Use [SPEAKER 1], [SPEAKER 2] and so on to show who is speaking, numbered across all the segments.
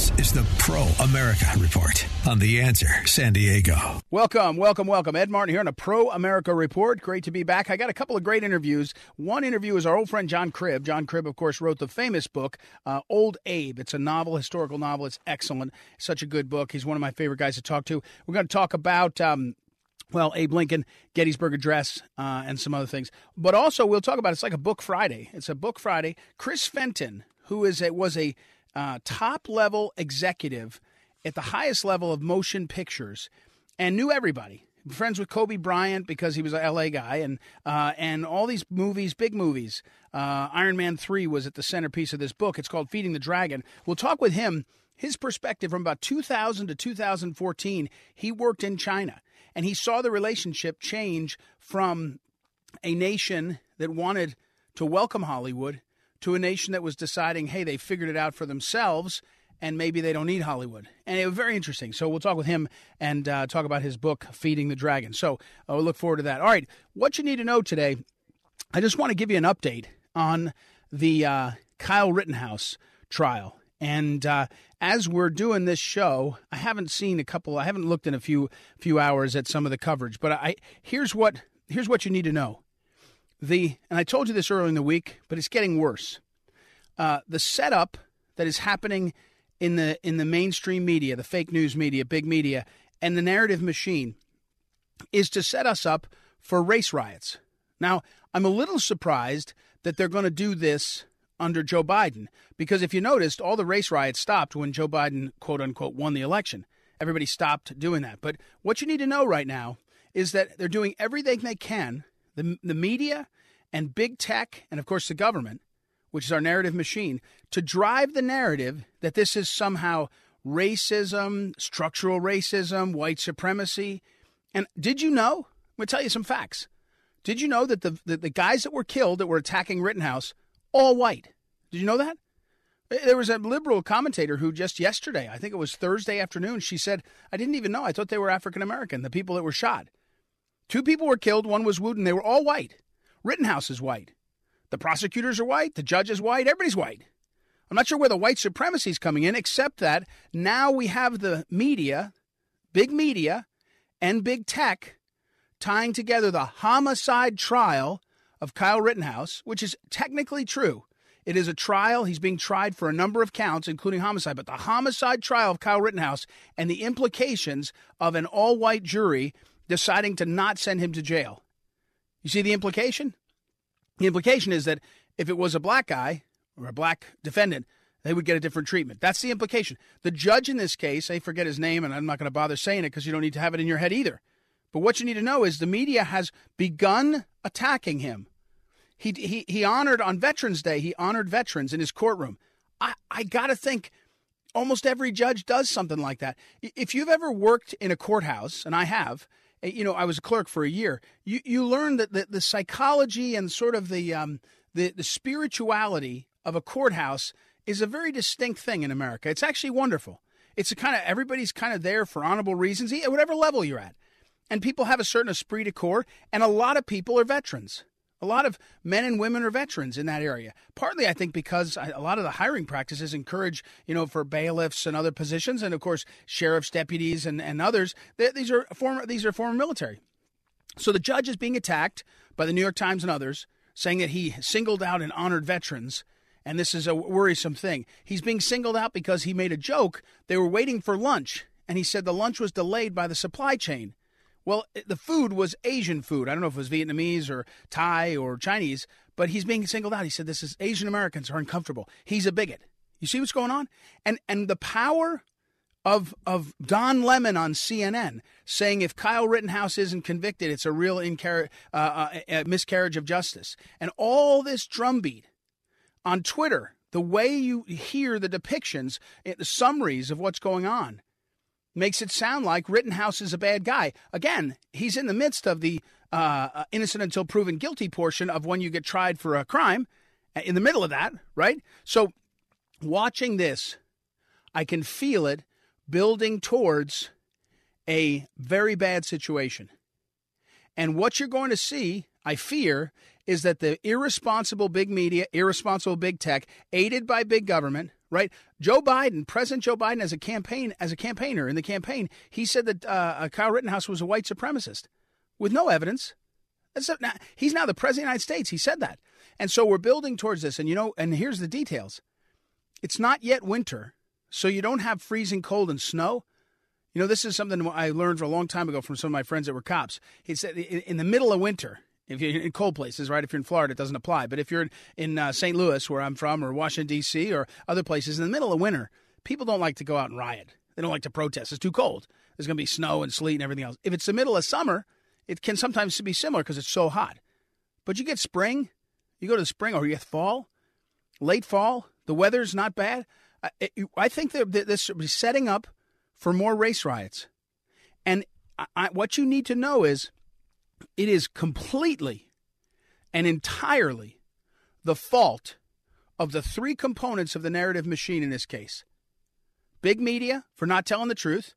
[SPEAKER 1] This is the Pro America Report on The Answer San Diego.
[SPEAKER 2] Welcome, welcome, welcome. Ed Martin here on a Pro America Report. Great to be back. I got a couple of great interviews. One interview is our old friend John Cribb. John Cribb, of course, wrote the famous book, uh, Old Abe. It's a novel, historical novel. It's excellent. Such a good book. He's one of my favorite guys to talk to. We're going to talk about. Um, well, Abe Lincoln, Gettysburg Address, uh, and some other things. But also, we'll talk about it's like a book Friday. It's a book Friday. Chris Fenton, who is a, was a uh, top level executive at the highest level of motion pictures and knew everybody. Friends with Kobe Bryant because he was a LA guy, and uh, and all these movies, big movies. Uh, Iron Man three was at the centerpiece of this book. It's called Feeding the Dragon. We'll talk with him. His perspective from about 2000 to 2014, he worked in China and he saw the relationship change from a nation that wanted to welcome Hollywood to a nation that was deciding, hey, they figured it out for themselves and maybe they don't need Hollywood. And it was very interesting. So we'll talk with him and uh, talk about his book, Feeding the Dragon. So uh, look forward to that. All right, what you need to know today, I just want to give you an update on the uh, Kyle Rittenhouse trial. And uh, as we're doing this show, I haven't seen a couple. I haven't looked in a few few hours at some of the coverage, but I here's what here's what you need to know. The and I told you this earlier in the week, but it's getting worse. Uh, the setup that is happening in the in the mainstream media, the fake news media, big media, and the narrative machine is to set us up for race riots. Now, I'm a little surprised that they're going to do this under Joe Biden. Because if you noticed, all the race riots stopped when Joe Biden, quote unquote, won the election. Everybody stopped doing that. But what you need to know right now is that they're doing everything they can, the, the media and big tech, and of course the government, which is our narrative machine, to drive the narrative that this is somehow racism, structural racism, white supremacy. And did you know? I'm going to tell you some facts. Did you know that the, the, the guys that were killed that were attacking Rittenhouse all white. Did you know that? Eh, there was a liberal commentator who just yesterday, I think it was Thursday afternoon, she said, I didn't even know. I thought they were African American, the people that were shot. Two people were killed, one was Wooten. They were all white. Rittenhouse is white. The prosecutors are white, the judge is white, everybody's white. I'm not sure where the white supremacy is coming in, except that now we have the media, big media, and big tech tying together the homicide trial of Kyle Rittenhouse, which is technically true. It is a trial. He's being tried for a number of counts, including homicide. But the homicide trial of Kyle Rittenhouse and the implications of an all white jury deciding to not send him to jail. You see the implication? The implication is that if it was a black guy or a black defendant, they would get a different treatment. That's the implication. The judge in this case, I forget his name, and I'm not going to bother saying it because you don't need to have it in your head either. But what you need to know is the media has begun attacking him he, he, he honored on Veterans Day, he honored veterans in his courtroom. I, I got to think almost every judge does something like that. If you've ever worked in a courthouse, and I have, you know, I was a clerk for a year, you, you learn that the, the psychology and sort of the, um, the, the spirituality of a courthouse is a very distinct thing in America. It's actually wonderful. It's a kind of everybody's kind of there for honorable reasons, at whatever level you're at. And people have a certain esprit de corps, and a lot of people are veterans. A lot of men and women are veterans in that area. Partly, I think, because a lot of the hiring practices encourage, you know, for bailiffs and other positions, and of course, sheriff's deputies and, and others. These are former these are former military. So the judge is being attacked by the New York Times and others, saying that he singled out and honored veterans, and this is a worrisome thing. He's being singled out because he made a joke. They were waiting for lunch, and he said the lunch was delayed by the supply chain. Well, the food was Asian food. I don't know if it was Vietnamese or Thai or Chinese, but he's being singled out. He said this is Asian Americans are uncomfortable. He's a bigot. You see what's going on? And and the power of of Don Lemon on CNN saying if Kyle Rittenhouse isn't convicted, it's a real incar- uh, uh, miscarriage of justice. And all this drumbeat on Twitter the way you hear the depictions, the summaries of what's going on, makes it sound like Rittenhouse is a bad guy. Again, he's in the midst of the uh, uh, innocent until proven guilty portion of when you get tried for a crime, eh, in the middle of that, right? So, watching this, I can feel it building towards a very bad situation. And what you're going to see, I fear, is that the irresponsible big media, irresponsible big tech, aided by big government, right? Joe Biden, President Joe Biden, as a campaign, as a campaigner in the campaign, he said that uh, Kyle Rittenhouse was a white supremacist, with no evidence. now, he's now the president of the United States. He said that, and so we're building towards this. And you know, and here's the details: it's not yet winter, so you don't have freezing cold and snow. You know, this is something I learned a long time ago from some of my friends that were cops. He said in the middle of winter, if you're in cold places, right? If you're in Florida, it doesn't apply. But if you're in uh, St. Louis, where I'm from, or Washington, D.C., or other places, in the middle of winter, people don't like to go out and riot. They don't like to protest. It's too cold. There's going to be snow and sleet and everything else. If it's the middle of summer, it can sometimes be similar because it's so hot. But you get spring, you go to the spring, or you get fall, late fall, the weather's not bad. I, I think that this should be setting up for more race riots. And I, what you need to know is it is completely and entirely the fault of the three components of the narrative machine in this case big media for not telling the truth.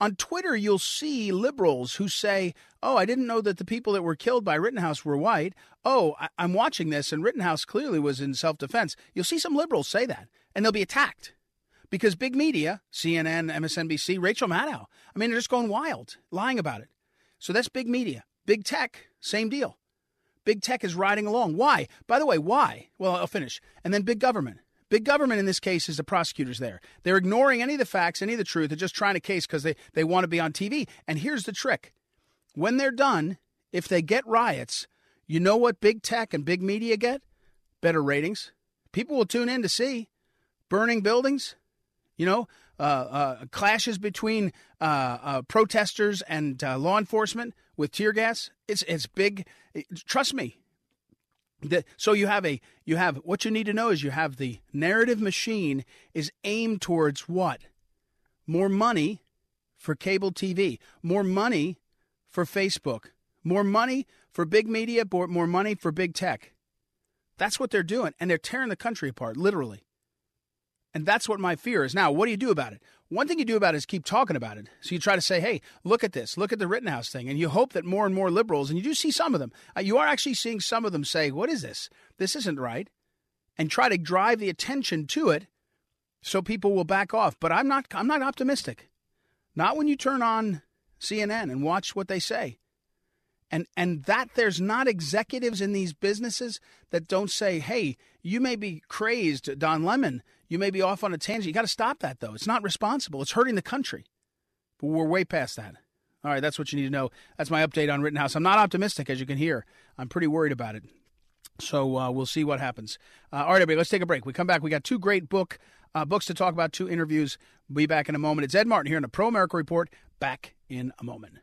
[SPEAKER 2] On Twitter, you'll see liberals who say, Oh, I didn't know that the people that were killed by Rittenhouse were white. Oh, I- am watching this, and Rittenhouse clearly was in self defense. You'll see some liberals say that, and they'll be attacked because big media, CNN, MSNBC, Rachel Maddow, I mean, they're just going wild, lying about it. So that's big media. Big tech, same deal. Big tech is riding along. Why? By the way, why? Well, I'll finish. And then big government. Big government in this case is the prosecutors there. They're ignoring any of the facts, any of the truth. They're just trying to case because they, they want to be on TV. And here's the trick when they're done, if they get riots, you know what big tech and big media get? Better ratings. People will tune in to see burning buildings, you know, uh, uh, clashes between uh, uh protesters and uh, law enforcement with tear gas. It's it's big. Trust me. The, so you have a you have what you need to know is you have the narrative machine is aimed towards what? More money for cable TV, more money for Facebook, more money for big media, more money for big tech. That's what they're doing, and they're tearing the country apart, literally. And that's what my fear is. Now, what do you do about it? One thing you do about it is keep talking about it. So you try to say, hey, look at this, look at the Rittenhouse thing. And you hope that more and more liberals, and you do see some of them, uh, you are actually seeing some of them say, what is this? This isn't right. And try to drive the attention to it so people will back off. But I'm not, I'm not optimistic. Not when you turn on CNN and watch what they say. And, and that there's not executives in these businesses that don't say, hey, you may be crazed, Don Lemon. You may be off on a tangent. You got to stop that, though. It's not responsible. It's hurting the country. But we're way past that. All right, that's what you need to know. That's my update on Rittenhouse. I'm not optimistic, as you can hear. I'm pretty worried about it. So uh, we'll see what happens. Uh, all right, everybody, let's take a break. We come back. We got two great book uh, books to talk about, two interviews. We'll be back in a moment. It's Ed Martin here in the Pro America Report. Back in a moment.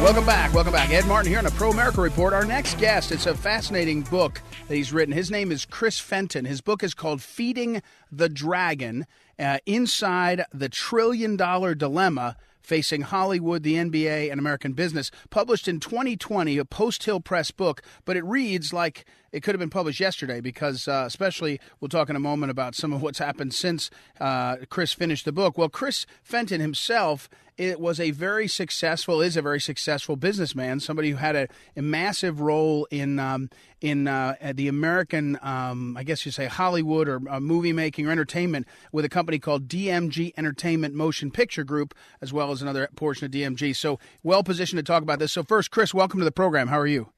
[SPEAKER 2] Welcome back. Welcome back. Ed Martin here on a Pro America Report. Our next guest, it's a fascinating book that he's written. His name is Chris Fenton. His book is called Feeding the Dragon uh, Inside the Trillion Dollar Dilemma facing Hollywood, the NBA, and American business. Published in 2020, a Post Hill Press book, but it reads like it could have been published yesterday because, uh, especially, we'll talk in a moment about some of what's happened since uh, Chris finished the book. Well, Chris Fenton himself it was a very successful, is a very successful businessman, somebody who had a, a massive role in um, in uh, the American, um, I guess you say Hollywood or uh, movie making or entertainment with a company called DMG Entertainment Motion Picture Group, as well as another portion of DMG. So well positioned to talk about this. So first, Chris, welcome to the program. How are you?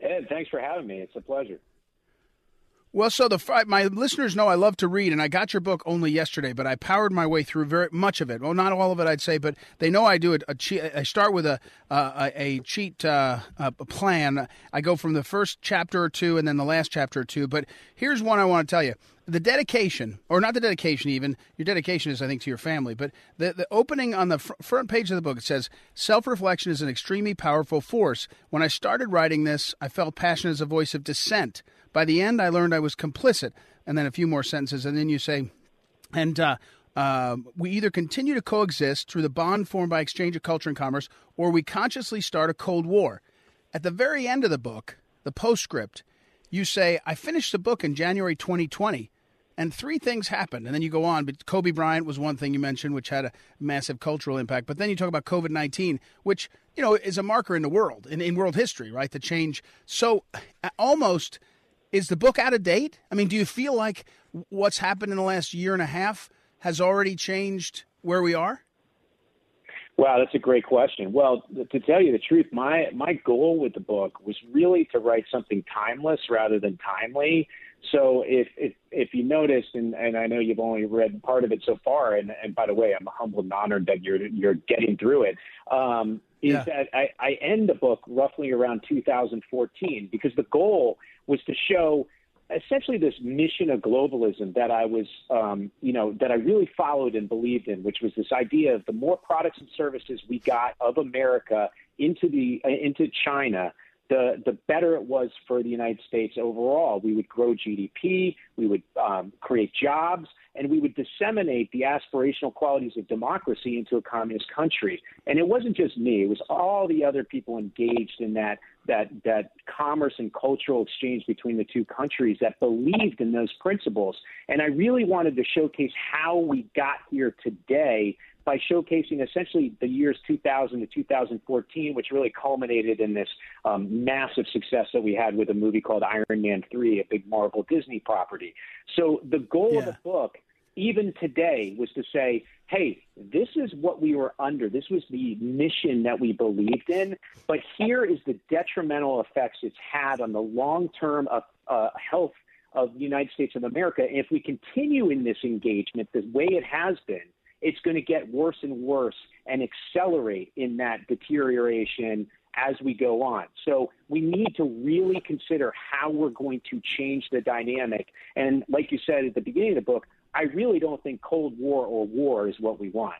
[SPEAKER 3] Ed, thanks for having me. It's a pleasure.
[SPEAKER 2] Well, so the my listeners know I love to read, and I got your book only yesterday, but I powered my way through very much of it. Well, not all of it, I'd say, but they know I do it. I start with a a cheat uh, a plan. I go from the first chapter or two, and then the last chapter or two. But here's one I want to tell you. the dedication, or not the dedication even, your dedication is, I think, to your family, but the, the opening on the fr- front page of the book, it says, Self reflection is an extremely powerful force. When I started writing this, I felt passion as a voice of dissent. By the end, I learned I was complicit. And then a few more sentences, and then you say, and uh, uh, we either continue to coexist through the bond formed by exchange of culture and commerce, or we consciously start a Cold War. At the very end of the book, the postscript, you say, I finished the book in January 2020 and three things happened. And then you go on, but Kobe Bryant was one thing you mentioned, which had a massive cultural impact. But then you talk about COVID 19, which, you know, is a marker in the world, in, in world history, right? The change. So uh, almost, is the book out of date? I mean, do you feel like what's happened in the last year and a half has already changed where we are?
[SPEAKER 3] Wow, that's a great question. Well, to tell you the truth, my my goal with the book was really to write something timeless rather than timely. So if if if you noticed, and, and I know you've only read part of it so far, and, and by the way, I'm humbled and honored that you're you're getting through it. Um, is yeah. that I, I end the book roughly around 2014 because the goal was to show essentially this mission of globalism that I was, um, you know, that I really followed and believed in, which was this idea of the more products and services we got of America into the uh, into China, the the better it was for the United States overall. We would grow GDP, we would um, create jobs, and we would disseminate the aspirational qualities of democracy into a communist country. And it wasn't just me; it was all the other people engaged in that that that commerce and cultural exchange between the two countries that believed in those principles. And I really wanted to showcase how we got here today by showcasing essentially the years 2000 to 2014, which really culminated in this um, massive success that we had with a movie called Iron Man 3, a big Marvel Disney property. So the goal yeah. of the book even today was to say, hey, this is what we were under. This was the mission that we believed in. But here is the detrimental effects it's had on the long term uh, health of the United States of America. And if we continue in this engagement the way it has been, it's going to get worse and worse and accelerate in that deterioration as we go on. So we need to really consider how we're going to change the dynamic. And like you said at the beginning of the book, I really don't think Cold War or war is what we want.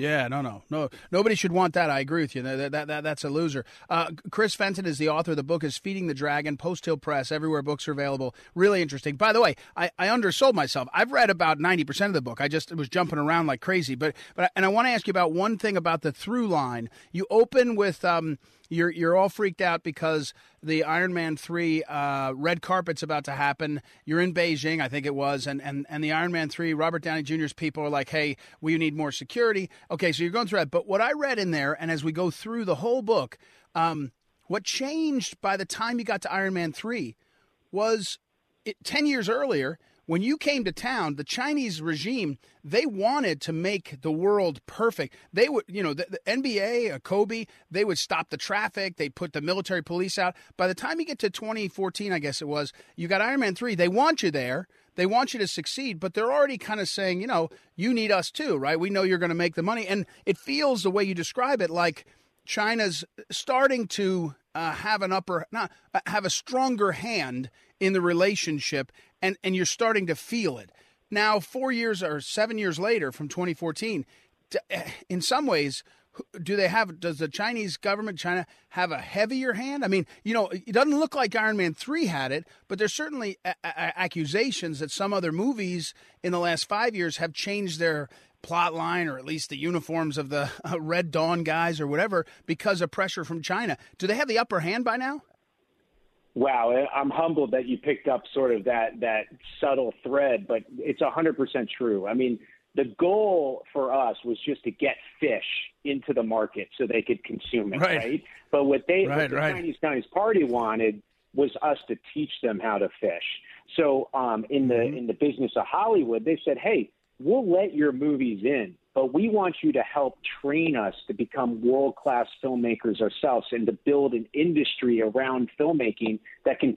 [SPEAKER 2] Yeah, no, no, no. Nobody should want that. I agree with you. That, that, that that's a loser. Uh, Chris Fenton is the author. Of the book is Feeding the Dragon, Post Hill Press, everywhere books are available. Really interesting. By the way, I, I undersold myself. I've read about ninety percent of the book. I just was jumping around like crazy. But but and I want to ask you about one thing about the through line. You open with. Um, you're you're all freaked out because the Iron Man three uh, red carpet's about to happen. You're in Beijing, I think it was, and and and the Iron Man three Robert Downey Jr.'s people are like, hey, we need more security. Okay, so you're going through that. But what I read in there, and as we go through the whole book, um, what changed by the time you got to Iron Man three was it, ten years earlier when you came to town, the Chinese regime they wanted to make the world perfect. They would, you know, the, the NBA, uh, Kobe, they would stop the traffic. They put the military police out. By the time you get to 2014, I guess it was, you got Iron Man three. They want you there. They want you to succeed, but they're already kind of saying, you know, you need us too, right? We know you're going to make the money, and it feels the way you describe it like China's starting to uh, have an upper, not uh, have a stronger hand in the relationship and and you're starting to feel it now. Four years or seven years later, from 2014, eh, in some ways, do they have? Does the Chinese government, China, have a heavier hand? I mean, you know, it doesn't look like Iron Man three had it, but there's certainly a- a- accusations that some other movies in the last five years have changed their plot line or at least the uniforms of the uh, Red Dawn guys or whatever because of pressure from China. Do they have the upper hand by now?
[SPEAKER 3] Wow, I'm humbled that you picked up sort of that that subtle thread, but it's 100% true. I mean, the goal for us was just to get fish into the market so they could consume it, right? right? But what they right, what the right. Chinese Communist Party wanted was us to teach them how to fish. So um, in the mm-hmm. in the business of Hollywood, they said, "Hey, we'll let your movies in, but we want you to help train us to become world class filmmakers ourselves and to build an industry around filmmaking that can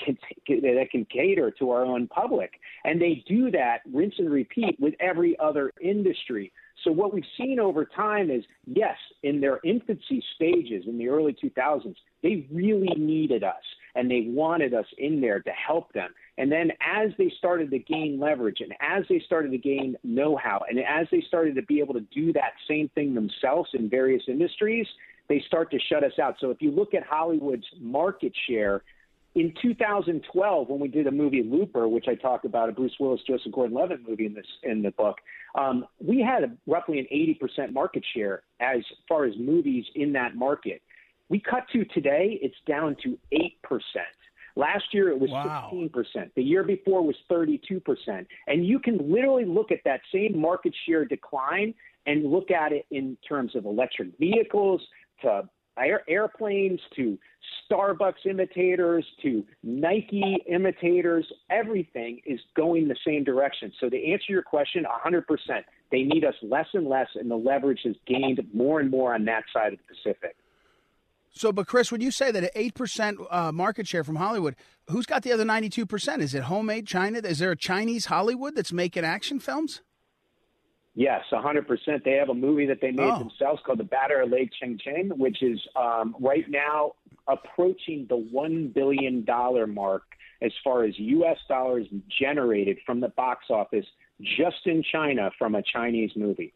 [SPEAKER 3] that can cater to our own public. And they do that rinse and repeat with every other industry. So what we've seen over time is, yes, in their infancy stages in the early 2000s, they really needed us and they wanted us in there to help them. And then as they started to gain leverage and as they started to gain know-how and as they started to be able to do that same thing themselves in various industries, they start to shut us out. So if you look at Hollywood's market share in 2012, when we did a movie Looper, which I talked about, a Bruce Willis, Joseph Gordon-Levitt movie in this in the book, um, we had a, roughly an 80% market share as far as movies in that market. We cut to today, it's down to eight percent. Last year it was wow. 16%. The year before was 32%. And you can literally look at that same market share decline and look at it in terms of electric vehicles to air, airplanes to Starbucks imitators to Nike imitators. Everything is going the same direction. So to answer your question, 100%, they need us less and less, and the leverage has gained more and more on that side of the Pacific.
[SPEAKER 2] So, but Chris, would you say that at 8% uh, market share from Hollywood, who's got the other 92%? Is it homemade China? Is there a Chinese Hollywood that's making action films?
[SPEAKER 3] Yes, 100%. They have a movie that they made oh. themselves called The Battle of Lake Changjin, which is um, right now approaching the $1 billion mark as far as U.S. dollars generated from the box office just in China from a Chinese movie.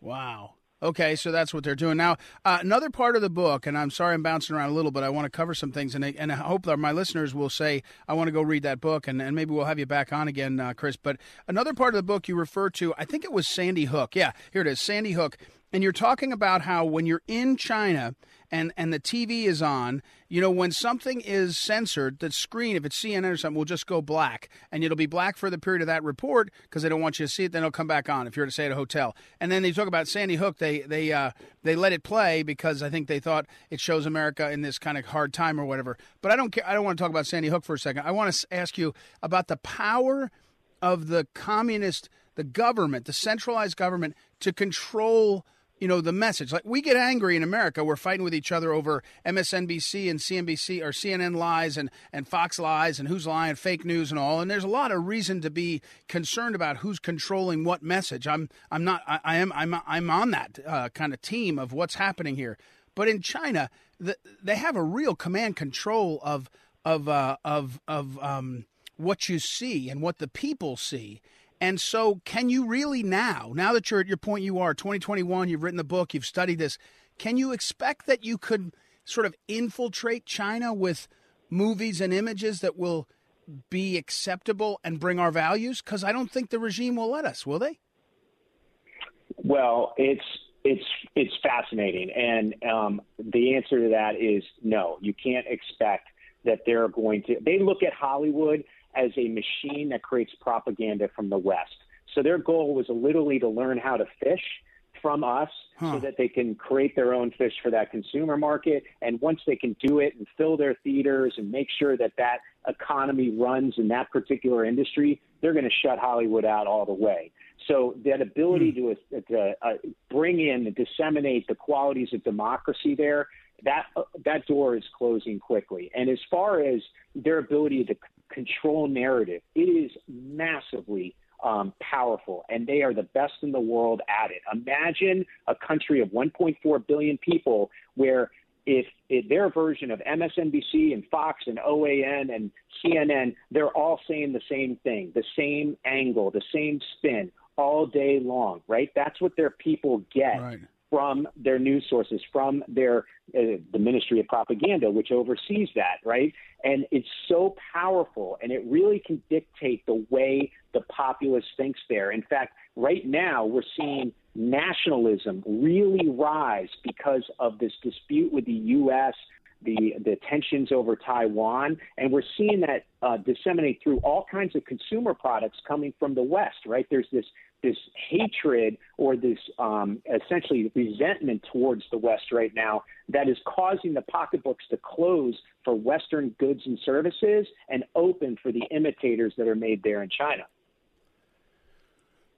[SPEAKER 2] Wow. Okay, so that's what they're doing now. Uh, another part of the book, and I'm sorry I'm bouncing around a little, but I want to cover some things, and I, and I hope that my listeners will say I want to go read that book, and, and maybe we'll have you back on again, uh, Chris. But another part of the book you refer to, I think it was Sandy Hook. Yeah, here it is, Sandy Hook, and you're talking about how when you're in China and and the TV is on, you know, when something is censored, the screen, if it's CNN or something, will just go black, and it'll be black for the period of that report because they don't want you to see it. Then it'll come back on if you're to say at a hotel. And then they talk about Sandy Hook. They they uh, they let it play because I think they thought it shows America in this kind of hard time or whatever. But I don't care. I don't want to talk about Sandy Hook for a second. I want to ask you about the power of the communist, the government, the centralized government to control you know the message. Like we get angry in america we're fighting with each other over msnbc and cnbc or cnn lies and, and fox lies and who's lying fake news and all. And there's a lot of reason to be concerned about who's controlling what message. I'm i'm not i, I am i'm i'm on that uh, kind of team of what's happening here. But in china the, they have a real command control of of uh, of of um, what you see and what the people see and so, can you really now, now that you're at your point you are, 2021, you've written the book, you've studied this, can you expect that you could sort of infiltrate China with movies and images that will be acceptable and bring our values? Because I don't think the regime will let us, will they?
[SPEAKER 3] Well, it's it's it's fascinating, and um, the answer to that is no. You can't expect that they're going to. They look at Hollywood as a machine that creates propaganda from the West. So their goal was literally to learn how to fish from us huh. so that they can create their own fish for that consumer market. And once they can do it and fill their theaters and make sure that that economy runs in that particular industry, they're going to shut Hollywood out all the way. So that ability hmm. to, to uh, bring in and disseminate the qualities of democracy there, that that door is closing quickly. And as far as their ability to control narrative. It is massively um, powerful, and they are the best in the world at it. Imagine a country of 1.4 billion people where if, if, their version of MSNBC and Fox and OAN and CNN, they're all saying the same thing, the same angle, the same spin all day long, right? That's what their people get. Right from their news sources, from their uh, the Ministry of Propaganda, which oversees that, right? And it's so powerful, and it really can dictate the way the populace thinks there. In fact, right now we're seeing nationalism really rise because of this dispute with the U.S. The, the tensions over Taiwan, and we're seeing that uh, disseminate through all kinds of consumer products coming from the West, right? There's this this hatred or this um, essentially resentment towards the West right now that is causing the pocketbooks to close for Western goods and services and open for the imitators that are made there in China.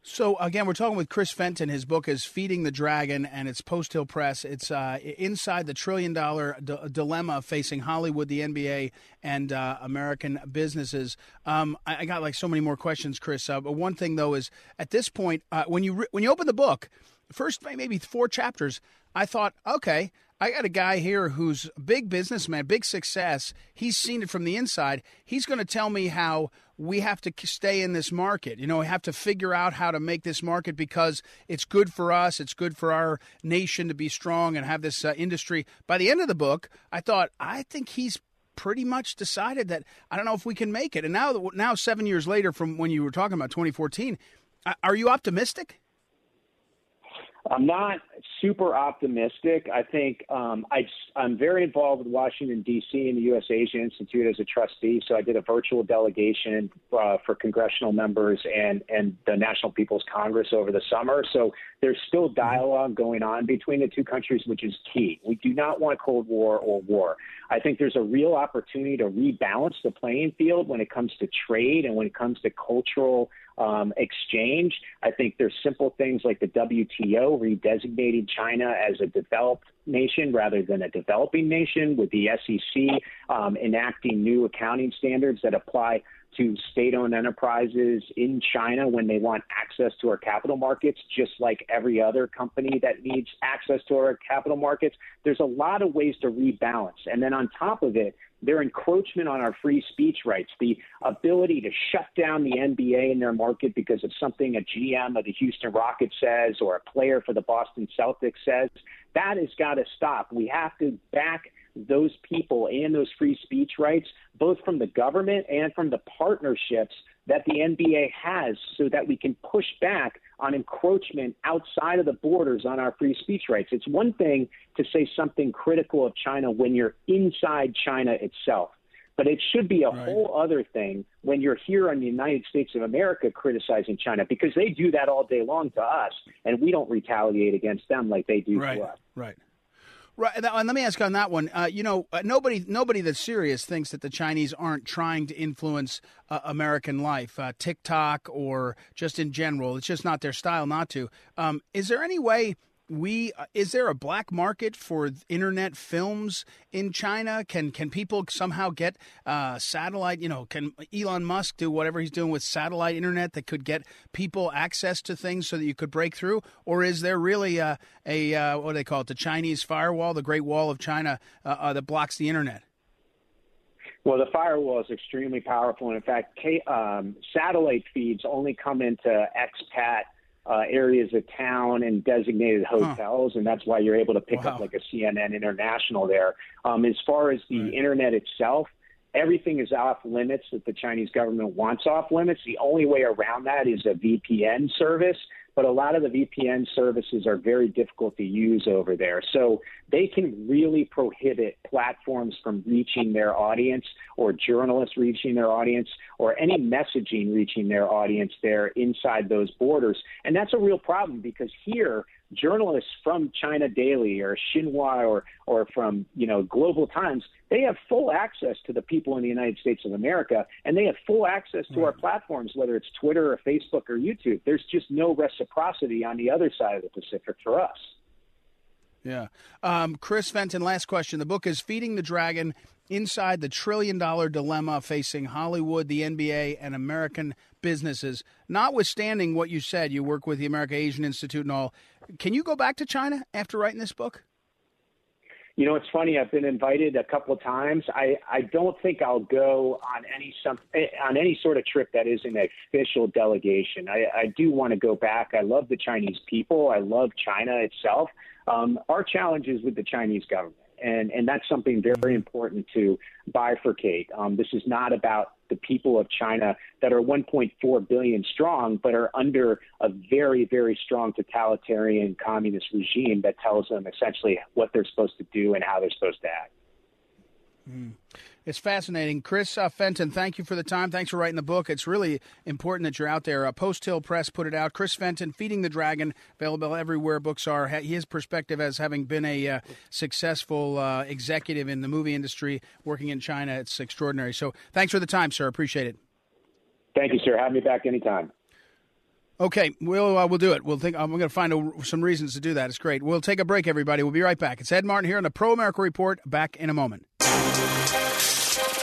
[SPEAKER 2] So again, we're talking with Chris Fenton. His book is "Feeding the Dragon," and it's Post Hill Press. It's uh, inside the trillion-dollar d- dilemma facing Hollywood, the NBA, and uh, American businesses. Um, I-, I, got like so many more questions, Chris. Uh, but one thing though is, at this point, uh, when you re- when you open the book, first maybe four chapters, I thought, okay, I got a guy here who's a big businessman, big success. He's seen it from the inside. He's going to tell me how we have to stay in this market. You know, we have to figure out how to make this market because it's good for us. It's good for our nation to be strong and have this uh, industry. By the end of the book, I thought, I think he's pretty much decided that I don't know if we can make it. And now, now seven years later from when you were talking about 2014, are you optimistic?
[SPEAKER 3] I'm not super optimistic. I think um, I, am very involved with Washington, D.C. and the U.S. Asia Institute as a trustee. So I did a virtual delegation uh, for congressional members and, and the National People's Congress over the summer. So there's still dialogue going on between the two countries, which is key. We do not want a Cold War or war. I think there's a real opportunity to rebalance the playing field when it comes to trade and when it comes to cultural um, exchange. I think there's simple things like the WTO redesignating China as a developed nation rather than a developing nation, with the SEC um, enacting new accounting standards that apply to state owned enterprises in China when they want access to our capital markets, just like every other company that needs access to our capital markets. There's a lot of ways to rebalance. And then on top of it, their encroachment on our free speech rights, the ability to shut down the NBA in their market because of something a GM of the Houston Rockets says or a player for the Boston Celtics says, that has got to stop. We have to back those people and those free speech rights, both from the government and from the partnerships that the NBA has, so that we can push back on encroachment outside of the borders on our free speech rights. It's one thing to say something critical of China when you're inside China itself. But it should be a right. whole other thing when you're here in the United States of America criticizing China because they do that all day long to us, and we don't retaliate against them like they do
[SPEAKER 2] right.
[SPEAKER 3] to us.
[SPEAKER 2] Right. Right, and let me ask on that one. Uh, you know, uh, nobody nobody that's serious thinks that the Chinese aren't trying to influence uh, American life, uh, TikTok or just in general. It's just not their style not to. Um, is there any way we uh, is there a black market for internet films in China? Can can people somehow get uh, satellite? You know, can Elon Musk do whatever he's doing with satellite internet that could get people access to things so that you could break through? Or is there really a, a uh, what do they call it, the Chinese firewall, the Great Wall of China uh, uh, that blocks the internet?
[SPEAKER 3] Well, the firewall is extremely powerful. And in fact, um, satellite feeds only come into expat uh, areas of town and designated hotels, huh. and that's why you're able to pick wow. up like a CNN International there. Um, as far as the right. internet itself, everything is off limits that the Chinese government wants off limits. The only way around that is a VPN service but a lot of the VPN services are very difficult to use over there. So they can really prohibit platforms from reaching their audience or journalists reaching their audience or any messaging reaching their audience there inside those borders. And that's a real problem because here journalists from China Daily or Xinhua or or from you know Global Times, they have full access to the people in the United States of America, and they have full access to our platforms, whether it's Twitter or Facebook or YouTube. There's just no reciprocity on the other side of the Pacific for us.
[SPEAKER 2] Yeah. Um, Chris Fenton, last question. The book is Feeding the Dragon Inside the Trillion Dollar Dilemma Facing Hollywood, the NBA, and American Businesses. Notwithstanding what you said, you work with the America Asian Institute and all. Can you go back to China after writing this book?
[SPEAKER 3] You know, it's funny. I've been invited a couple of times. I, I don't think I'll go on any some on any sort of trip that isn't an official delegation. I, I do want to go back. I love the Chinese people. I love China itself. Um, our challenge is with the Chinese government and and that's something very important to bifurcate. Um, this is not about the people of China that are 1.4 billion strong, but are under a very very strong totalitarian communist regime that tells them essentially what they're supposed to do and how they're supposed to act.
[SPEAKER 2] Mm. It's fascinating. Chris uh, Fenton, thank you for the time. Thanks for writing the book. It's really important that you're out there. Uh, Post Hill Press put it out. Chris Fenton, Feeding the Dragon, available everywhere books are. His perspective as having been a uh, successful uh, executive in the movie industry working in China, it's extraordinary. So thanks for the time, sir. Appreciate it.
[SPEAKER 3] Thank you, sir. Have me back anytime.
[SPEAKER 2] Okay, we'll uh, we'll do it. We'll think. I'm going to find a, some reasons to do that. It's great. We'll take a break, everybody. We'll be right back. It's Ed Martin here on the Pro America Report. Back in a moment.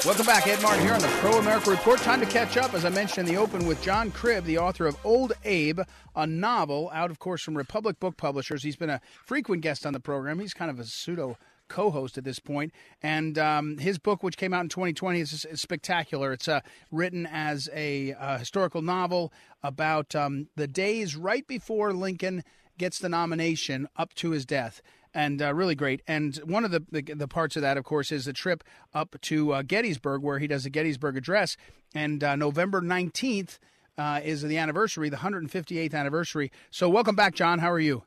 [SPEAKER 2] Welcome back, Ed Martin here on the Pro America Report. Time to catch up, as I mentioned in the open, with John Cribb, the author of Old Abe, a novel out, of course, from Republic Book Publishers. He's been a frequent guest on the program. He's kind of a pseudo co-host at this point. And um, his book, which came out in 2020, is, is spectacular. It's uh, written as a uh, historical novel about um, the days right before Lincoln gets the nomination up to his death. And uh, really great. And one of the, the, the parts of that, of course, is the trip up to uh, Gettysburg, where he does the Gettysburg Address. And uh, November nineteenth is the anniversary, the 158th anniversary. So, welcome back, John. How are you?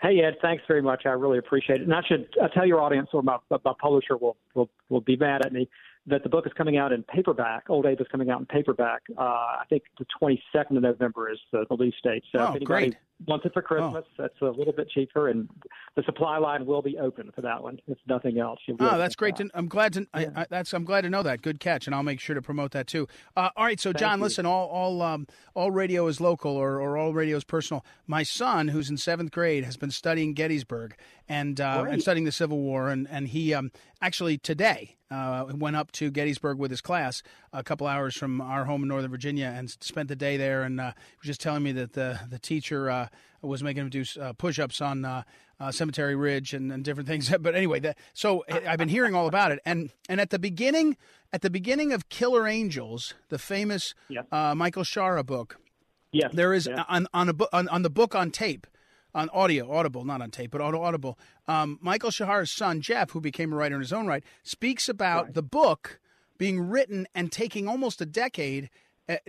[SPEAKER 4] Hey Ed, thanks very much. I really appreciate it. And I should I tell your audience, or my, my publisher will, will will be mad at me that the book is coming out in paperback. Old Abe is coming out in paperback. Uh, I think the 22nd of November is the release date. So
[SPEAKER 2] oh,
[SPEAKER 4] if anybody
[SPEAKER 2] great.
[SPEAKER 4] wants it for Christmas,
[SPEAKER 2] oh.
[SPEAKER 4] that's a little bit cheaper, and the supply line will be open for that one. If nothing else,
[SPEAKER 2] oh, that's great. To, I'm glad to. I, I, that's I'm glad to know that. Good catch, and I'll make sure to promote that too. Uh, all right, so
[SPEAKER 4] Thank
[SPEAKER 2] John,
[SPEAKER 4] you.
[SPEAKER 2] listen. All all um, all radio is local, or, or all radio is personal. My son, who's in seventh grade, has been studying Gettysburg and uh, and studying the Civil War, and and he um, actually today uh, went up to Gettysburg with his class a couple hours from our home in Northern Virginia and spent the day there. And uh, he was just telling me that the the teacher uh, was making him do uh, push-ups on uh, uh, Cemetery Ridge and, and different things. But anyway, that, so I've been hearing all about it. And and at the beginning, at the beginning of Killer Angels, the famous
[SPEAKER 4] Yeah.
[SPEAKER 2] uh, Michael Shaara book,
[SPEAKER 4] Yes,
[SPEAKER 2] there is
[SPEAKER 4] yeah.
[SPEAKER 2] on on a book on, on the book on tape, on audio, audible, not on tape, but auto audible. Um, Michael Shaara's son Jeff, who became a writer in his own right, speaks about
[SPEAKER 4] Right.
[SPEAKER 2] the book being written and taking almost a decade.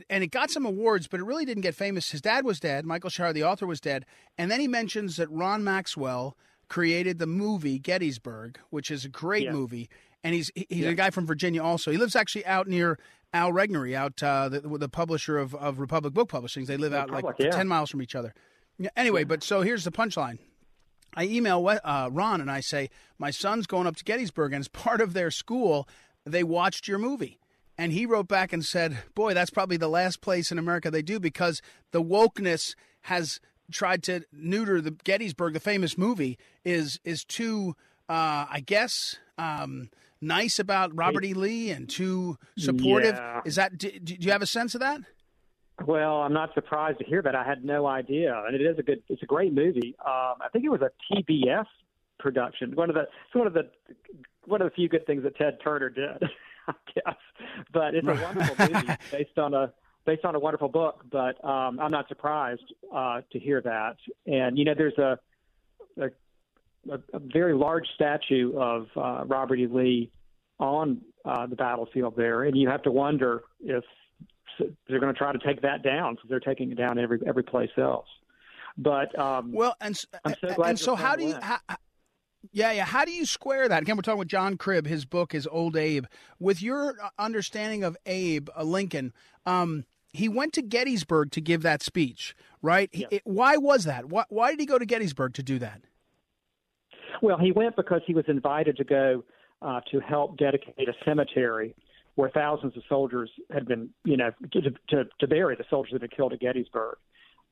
[SPEAKER 2] And it got some awards, but it really didn't get famous. His dad was dead. Michael Shaara, the author, was dead. And then he mentions that Ron Maxwell created the movie Gettysburg, which is a great
[SPEAKER 4] Yeah.
[SPEAKER 2] movie. And he's he's
[SPEAKER 4] Yeah.
[SPEAKER 2] a guy from Virginia also. He lives actually out near Al Regnery, out uh, the, the publisher of, of Republic Book Publishing. They live out like
[SPEAKER 4] yeah.
[SPEAKER 2] 10 miles from each other. Yeah, anyway, but so here's the punchline. I email uh, Ron and I say, My son's going up to Gettysburg, and as part of their school, they watched your movie. And he wrote back and said, Boy, that's probably the last place in America they do because the wokeness has tried to neuter the Gettysburg, the famous movie, is is too, uh, I guess, um, nice about Robert E. Lee and too supportive.
[SPEAKER 4] Yeah.
[SPEAKER 2] Is that? Do, do you have a sense of that?
[SPEAKER 4] Well, I'm not surprised to hear that. I had no idea, and it is a good. It's a great movie. Um, I think it was a TBS production. One of the it's one of the one of the few good things that Ted Turner did, I guess. But it's a wonderful movie based on a based on a wonderful book. But um, I'm not surprised uh, to hear that. And you know, there's a a, a, a very large statue of uh, Robert E. Lee on uh, the battlefield there, and you have to wonder if they're going to try to take that down because they're taking it down every every place else. But um,
[SPEAKER 2] Well, and
[SPEAKER 4] I'm so glad
[SPEAKER 2] and so how do you? How, yeah, yeah. How do you square that? Again, we're talking with John Cribb. His book is Old Abe. With your uh, understanding of Abe uh, Lincoln, um, he went to Gettysburg to give that speech, right? He- it- why was that? Why, why did he go to Gettysburg to do that?
[SPEAKER 4] Well, he went because he was invited to go uh, to help dedicate a cemetery where thousands of soldiers had been, you know, to, to, to bury the soldiers that had been killed at Gettysburg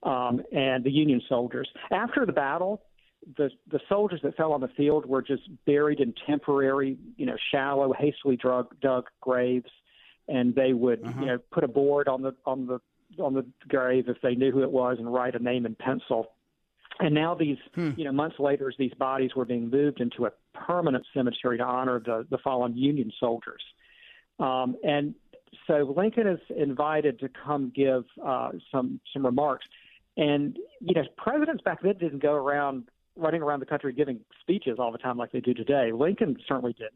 [SPEAKER 4] um, and the Union soldiers. After the battle, the the soldiers that fell on the field were just buried in temporary, you know, shallow, hastily dug, dug graves, and they would, you know, put a board on the on the on the grave if they knew who it was and write a name in pencil. And now these, you know, months later, these bodies were being moved into a permanent cemetery to honor the, the fallen Union soldiers. Um, and so Lincoln is invited to come give uh, some some remarks. And you know, presidents back then didn't go around running around the country giving speeches all the time like they do today. Lincoln certainly didn't.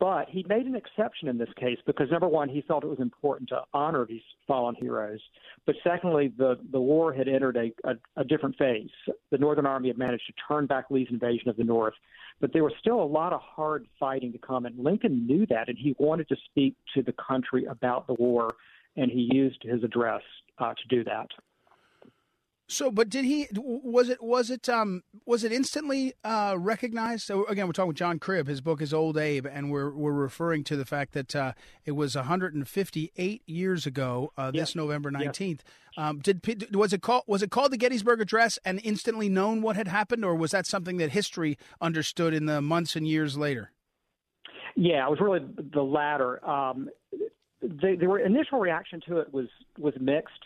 [SPEAKER 4] But he made an exception in this case because number one, he felt it was important to honor these fallen heroes. But secondly, the, the war had entered a, a, a different phase. The Northern Army had managed to turn back Lee's invasion of the North, but there was still a lot of hard fighting to come. And Lincoln knew that, and he wanted to speak to the country about the war, and he used his address uh, to do that.
[SPEAKER 2] So, but did he? Was it? Was it? Um, was it instantly uh, recognized? So again, we're talking with John Cribb. His book is Old Abe, and we're we're referring to the fact that uh, it was 158 years ago, uh, this November 19th. Um, did was it called was it called the Gettysburg Address and instantly known what had happened, or was that something that history understood in the months and years later?
[SPEAKER 4] Yeah, it was really the latter. Um, the, the initial reaction to it was was mixed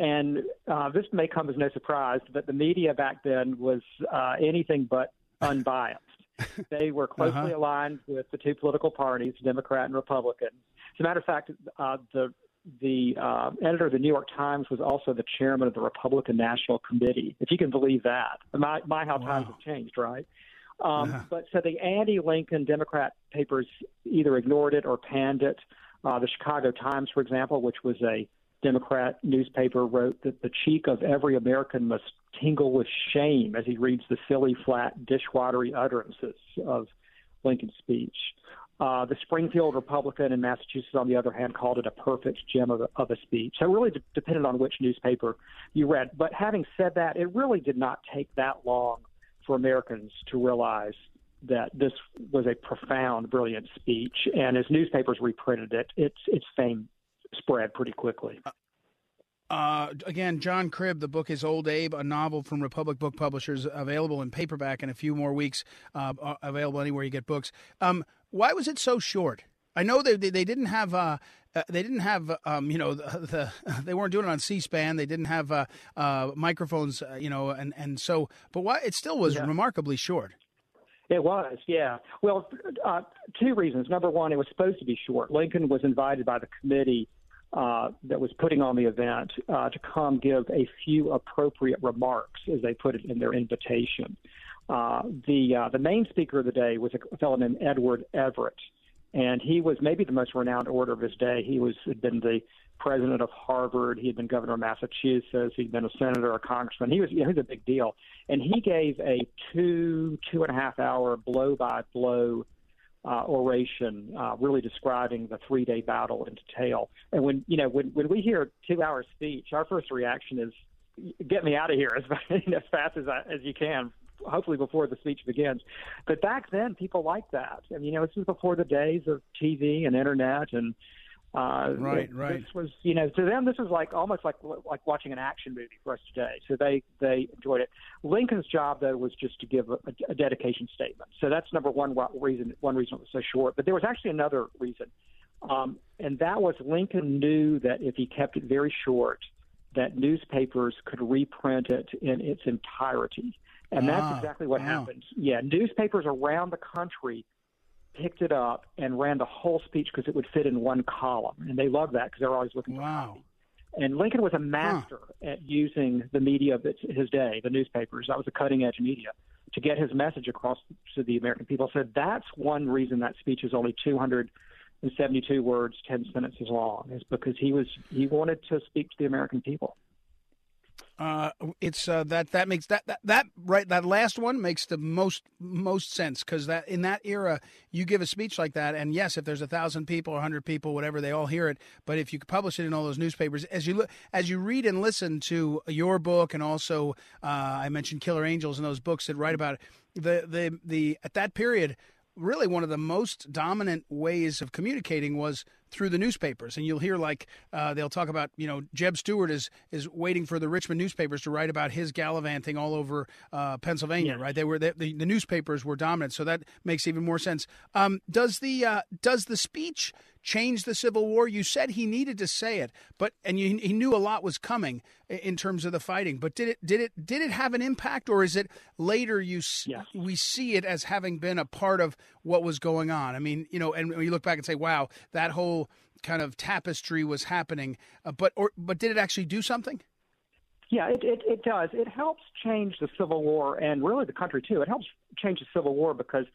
[SPEAKER 4] and uh, this may come as no surprise, but the media back then was uh, anything but unbiased. they were closely uh-huh. aligned with the two political parties, Democrat and Republican. As a matter of fact, uh, the the uh, editor of the New York Times was also the chairman of the Republican National Committee. If you can believe that, my my how wow. times have changed, right? Um, uh-huh. But so the anti-Lincoln Democrat papers either ignored it or panned it. Uh, the Chicago Times, for example, which was a Democrat newspaper wrote that the cheek of every American must tingle with shame as he reads the silly, flat, dishwatery utterances of Lincoln's speech. Uh, the Springfield Republican in Massachusetts, on the other hand, called it a perfect gem of a, of a speech. So it really de- depended on which newspaper you read. But having said that, it really did not take that long for Americans to realize that this was a profound, brilliant speech. And as newspapers reprinted it, its its fame spread pretty quickly.
[SPEAKER 2] Uh, again, John Cribb, the book is Old Abe, a novel from Republic Book Publishers, available in paperback in a few more weeks, uh, uh available anywhere you get books. Um, why was it so short? I know they they, they didn't have uh, uh, they didn't have um, you know the, the, they weren't doing it on C-SPAN. They didn't have uh, uh, microphones, uh, you know, and and so but why it still was yeah. remarkably short.
[SPEAKER 4] It was, yeah. Well, uh, two reasons. Number one, it was supposed to be short. Lincoln was invited by the committee uh, that was putting on the event uh, to come give a few appropriate remarks, as they put it in their invitation. Uh, the uh, the main speaker of the day was a fellow named Edward Everett, and he was maybe the most renowned orator of his day. He was had been the president of Harvard. He had been governor of Massachusetts. He'd been a senator, a congressman. He was, you know, he was a big deal. And he gave a two, two and a half hour blow by blow uh, oration, uh, really describing the three day battle in detail. And when, you know, when, when we hear two hour speech, our first reaction is, get me out of here as, as fast as, I, as you can hopefully before the speech begins. But back then, people liked that. And you know, this was before the days of TV and internet and
[SPEAKER 2] uh, right,
[SPEAKER 4] right. This was, you know, to them, this was like almost like like watching an action movie for us today. So they they enjoyed it. Lincoln's job though was just to give a, a dedication statement. So that's number one reason. One reason it was so short. But there was actually another reason, um, and that was Lincoln knew that if he kept it very short, that newspapers could reprint it in its entirety. And that's ah, exactly what wow. happened. Yeah, newspapers around the country picked it up and ran the whole speech because it would fit in one column, and they loved that because they're always looking for
[SPEAKER 2] wow.
[SPEAKER 4] And Lincoln was a master huh. at using the media of his day, the newspapers. That was the cutting edge media to get his message across to the American people. So that's one reason that speech is only 272 words, 10 sentences long, is because he was he wanted to speak to the American people.
[SPEAKER 2] Uh, it's uh, that that makes that, that that right that last one makes the most most sense because that in that era you give a speech like that and yes if there's a thousand people or a hundred people whatever they all hear it but if you publish it in all those newspapers as you look as you read and listen to your book and also uh, I mentioned Killer Angels and those books that write about it the the the at that period really one of the most dominant ways of communicating was through the newspapers, and you'll hear like uh, they'll talk about you know Jeb Stuart is is waiting for the Richmond newspapers to write about his gallivanting all over uh, Pennsylvania, right? They were the, the, the, newspapers were dominant, so that makes even more sense. Um, does the uh, does the speech change the Civil War? You said he needed to say it, but and you, he knew a lot was coming in terms of the fighting. But did it did it did it have an impact, or is it later you
[SPEAKER 4] yes.
[SPEAKER 2] we see it as having been a part of what was going on? I mean, you know, and you look back and say, wow, that whole kind of tapestry was happening, uh, but or but did it actually do something?
[SPEAKER 4] Yeah, it, it, it does. It helps change the Civil War and really the country too. It helps change the Civil War because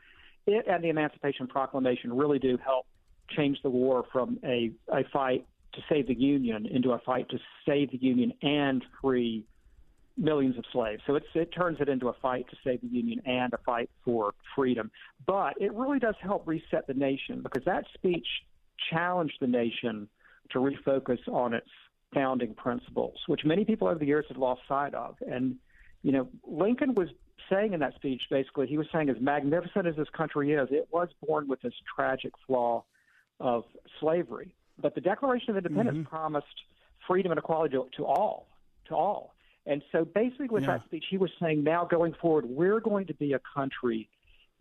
[SPEAKER 4] it and the Emancipation Proclamation really do help change the war from a, a fight to save the Union into a fight to save the Union and free millions of slaves. So it turns it into a fight to save the Union and a fight for freedom. But it really does help reset the nation because that speech challenged the nation to refocus on its founding principles, which many people over the years have lost sight of. And, you know, Lincoln was saying in that speech basically, he was saying, as magnificent as this country is, it was born with this tragic flaw of slavery. But the Declaration of Independence mm-hmm. promised freedom and equality to, to all, to all. And so basically, with yeah. that speech, he was saying, now going forward, we're going to be a country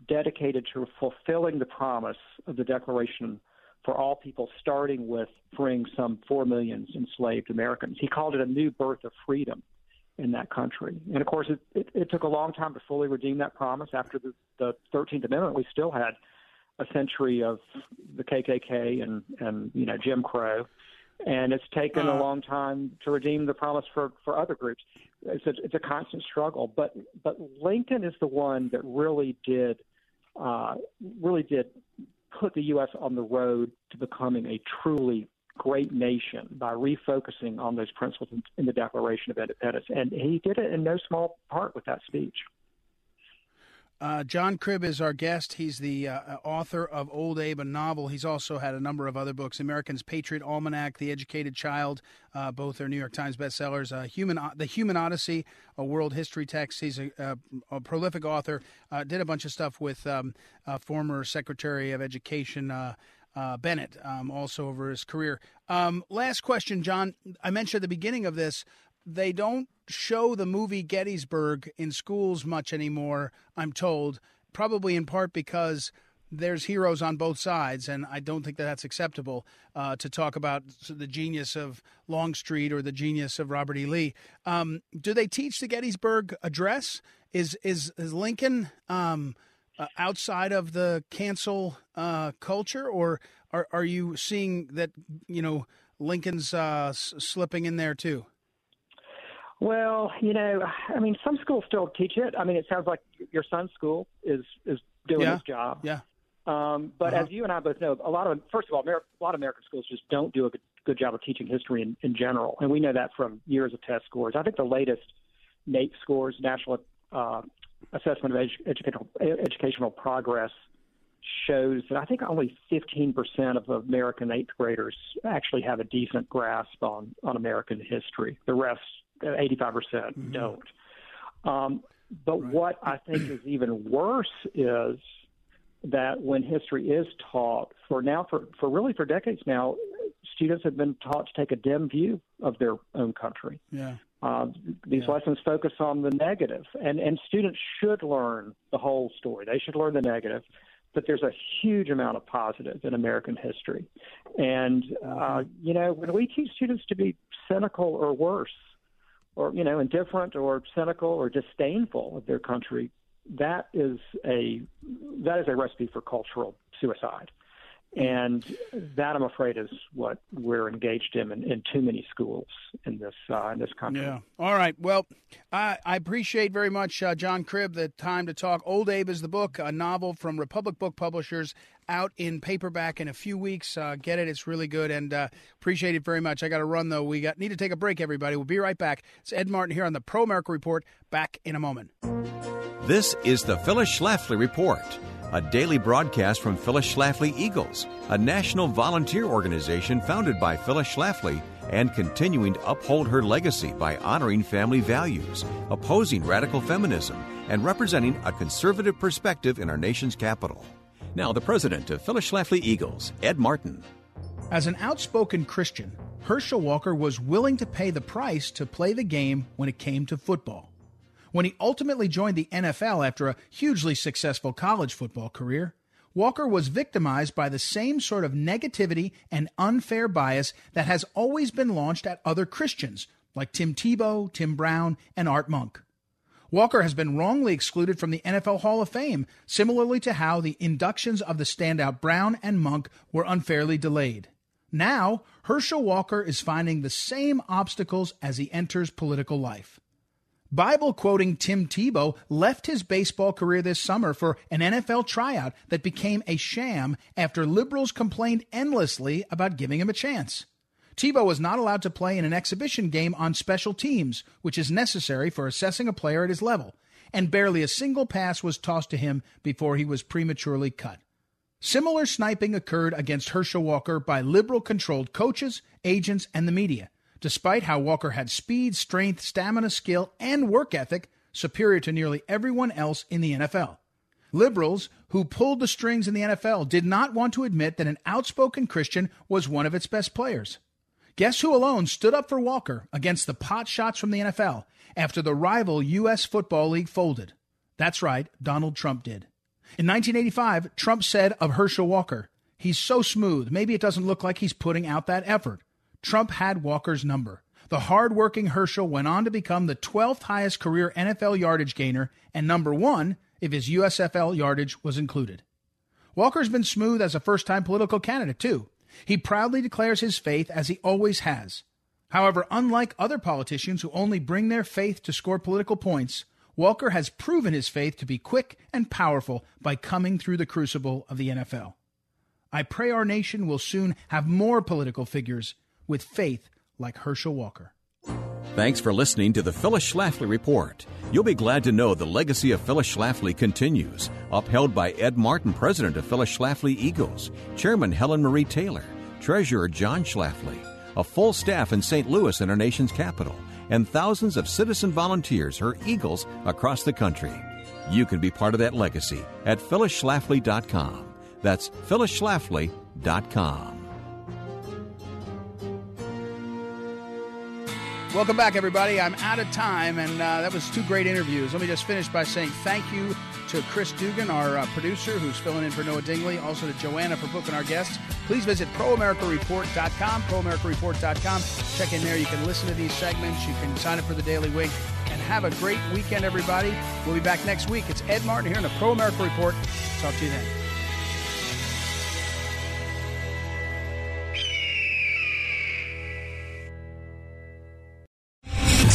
[SPEAKER 4] dedicated to fulfilling the promise of the Declaration for all people, starting with freeing some 4 million enslaved Americans. He called it a new birth of freedom in that country. And of course, it, it, it took a long time to fully redeem that promise. After the, the 13th Amendment, we still had a century of the KKK and, and you know, Jim Crow and it's taken a long time to redeem the promise for, for other groups. It's a, it's a constant struggle, but but Lincoln is the one that really did uh, really did put the U.S. on the road to becoming a truly great nation by refocusing on those principles in, the Declaration of Independence, and he did it in no small part with that speech.
[SPEAKER 2] Uh, John Cribb is our guest. He's the uh, author of Old Abe, a novel. He's also had a number of other books American's Patriot Almanac, The Educated Child, uh, both are New York Times bestsellers. Uh, Human, The Human Odyssey, a world history text. He's a, a, a prolific author, uh, did a bunch of stuff with um, former Secretary of Education. Uh, Bennett, um, also over his career. Um, last question, John. I mentioned at the beginning of this they don't show the movie Gettysburg in schools much anymore, I'm told, probably in part because there's heroes on both sides, and I don't think that that's acceptable uh, to talk about the genius of Longstreet or the genius of Robert E. Lee. Um, do they teach the Gettysburg Address? Is is is Lincoln um, uh, outside of the cancel uh, culture, or are are you seeing that you know Lincoln's uh, slipping in there too?
[SPEAKER 4] Well, you know, I mean, some schools still teach it. I mean, it sounds like your son's school is is doing
[SPEAKER 2] yeah.
[SPEAKER 4] his job.
[SPEAKER 2] Yeah.
[SPEAKER 4] Um, but
[SPEAKER 2] uh-huh.
[SPEAKER 4] as you and I both know, a lot of first of all, Amer- a lot of American schools just don't do a good, good job of teaching history in, in general, and we know that from years of test scores. I think the latest NAEP scores, National uh, Assessment of Edu- Educational Educational Progress, shows that I think only 15% of American eighth graders actually have a decent grasp on on American history. The rest 85% mm hmm don't. Um, but right. what I think is even worse is that when history is taught for now, for, for really for decades now, students have been taught to take a dim view of their own country.
[SPEAKER 2] Yeah.
[SPEAKER 4] Uh, these yeah. lessons focus on the negative, and, and students should learn the whole story. They should learn the negative, but there's a huge amount of positive in American history. And, uh, mm-hmm. you know, when we teach students to be cynical or worse or you know indifferent or cynical or disdainful of their country that is a that is a recipe for cultural suicide and that I'm afraid is what we're engaged in in, in too many schools in this uh, in this country.
[SPEAKER 2] Yeah. All right. Well, I, I appreciate very much uh, John Cribb the time to talk. Old Abe is the book, a novel from Republic Book Publishers, out in paperback in a few weeks. Uh, get it; it's really good, and uh, appreciate it very much. I got to run though. We got need to take a break. Everybody, we'll be right back. It's Ed Martin here on the Pro America Report. Back in a moment.
[SPEAKER 5] This is the Phyllis Schlafly Report a daily broadcast from Phyllis Schlafly Eagles, a national volunteer organization founded by Phyllis Schlafly and continuing to uphold her legacy by honoring family values, opposing radical feminism, and representing a conservative perspective in our nation's capital. Now, the president of Phyllis Schlafly Eagles, Ed Martin.
[SPEAKER 2] As an outspoken Christian, Herschel Walker was willing to pay the price to play the game when it came to football when he ultimately joined the NFL after a hugely successful college football career. Walker was victimized by the same sort of negativity and unfair bias that has always been launched at other Christians, like Tim Tebow, Tim Brown, and Art Monk. Walker has been wrongly excluded from the NFL Hall of Fame, similarly to how the inductions of the standout Brown and Monk were unfairly delayed. Now, Herschel Walker is finding the same obstacles as he enters political life. Bible quoting Tim Tebow left his baseball career this summer for an NFL tryout that became a sham after liberals complained endlessly about giving him a chance. Tebow was not allowed to play in an exhibition game on special teams, which is necessary for assessing a player at his level, and barely a single pass was tossed to him before he was prematurely cut. Similar sniping occurred against Herschel Walker by liberal controlled coaches, agents, and the media. despite how Walker had speed, strength, stamina, skill, and work ethic superior to nearly everyone else in the NFL. Liberals who pulled the strings in the NFL did not want to admit that an outspoken Christian was one of its best players. Guess who alone stood up for Walker against the pot shots from the NFL after the rival U.S. Football League folded? That's right, Donald Trump did. In 1985, Trump said of Herschel Walker, He's so smooth, maybe it doesn't look like he's putting out that effort. Trump had Walker's number. The hard-working Herschel went on to become the 12th highest career NFL yardage gainer and number one if his USFL yardage was included. Walker's been smooth as a first-time political candidate, too. He proudly declares his faith as he always has. However, unlike other politicians who only bring their faith to score political points, Walker has proven his faith to be quick and powerful by coming through the crucible of the NFL. I pray our nation will soon have more political figures with faith like Herschel Walker.
[SPEAKER 5] Thanks for listening to the Phyllis Schlafly Report. You'll be glad to know the legacy of Phyllis Schlafly continues, upheld by Ed Martin, president of Phyllis Schlafly Eagles, Chairman Helen Marie Taylor, Treasurer John Schlafly, a full staff in St. Louis and our nation's capital, and thousands of citizen volunteers, her Eagles, across the country. You can be part of that legacy at phyllisschlafly.com. That's phyllisschlafly.com.
[SPEAKER 2] Welcome back, everybody. I'm out of time, and uh, that was two great interviews. Let me just finish by saying thank you to Chris Dugan, our uh, producer, who's filling in for Noah Dingley, also to Joanna for booking our guests. Please visit proamericareport.com, proamericareport.com. Check in there. You can listen to these segments. You can sign up for the Daily Wink. And have a great weekend, everybody. We'll be back next week. It's Ed Martin here in the Pro America Report. Talk to you then.